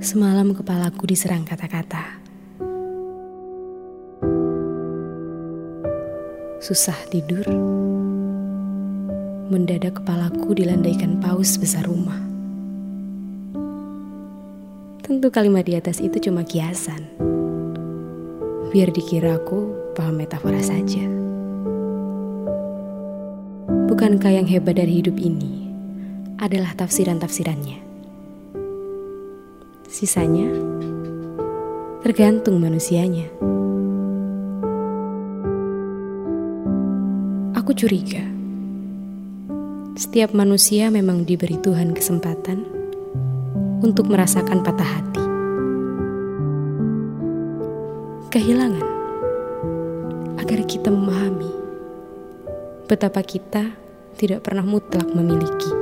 Semalam kepalaku diserang kata-kata. Susah tidur. Mendadak kepalaku dilandaikan paus besar rumah. Tentu kalimat di atas itu cuma kiasan. Biar dikira aku paham metafora saja. Bukankah yang hebat dari hidup ini adalah tafsiran-tafsirannya? Sisanya tergantung manusianya. Aku curiga, setiap manusia memang diberi Tuhan kesempatan untuk merasakan patah hati, kehilangan, agar kita memahami betapa kita tidak pernah mutlak memiliki.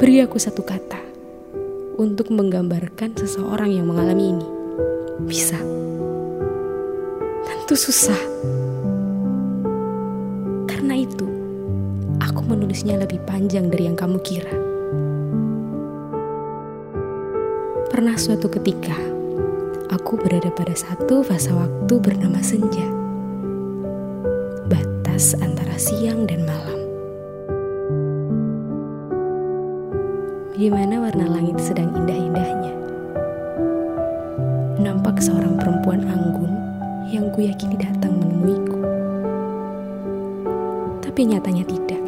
Beri aku satu kata untuk menggambarkan seseorang yang mengalami ini. Bisa. Tentu susah. Karena itu, aku menulisnya lebih panjang dari yang kamu kira. Pernah suatu ketika, aku berada pada satu fase waktu bernama senja. Batas antara siang dan malam. Di mana warna langit sedang indah-indahnya. Nampak seorang perempuan anggun yang ku yakini datang menemuiku. Tapi nyatanya tidak.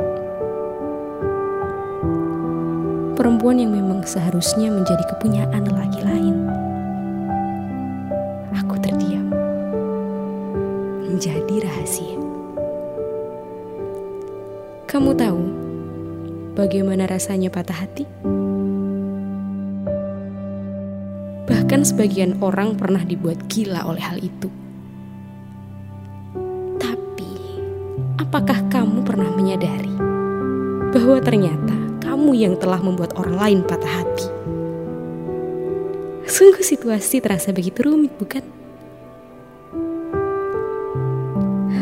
Perempuan yang memang seharusnya menjadi kepunyaan lelaki lain. Aku terdiam. Menjadi rahasia. Kamu tahu bagaimana rasanya patah hati? Bahkan sebagian orang pernah dibuat gila oleh hal itu. Tapi, apakah kamu pernah menyadari bahwa ternyata kamu yang telah membuat orang lain patah hati? Sungguh situasi terasa begitu rumit, bukan?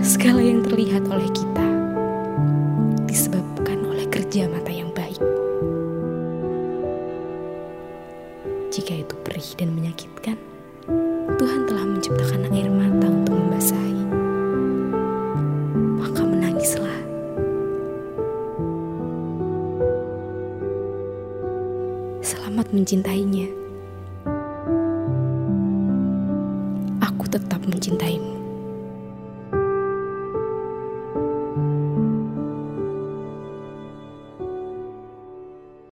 Segala yang terlihat oleh kita kerja mata yang baik. Jika itu perih dan menyakitkan, Tuhan telah menciptakan air mata untuk membasahi. Maka menangislah. Selamat mencintainya. Aku tetap mencintaimu.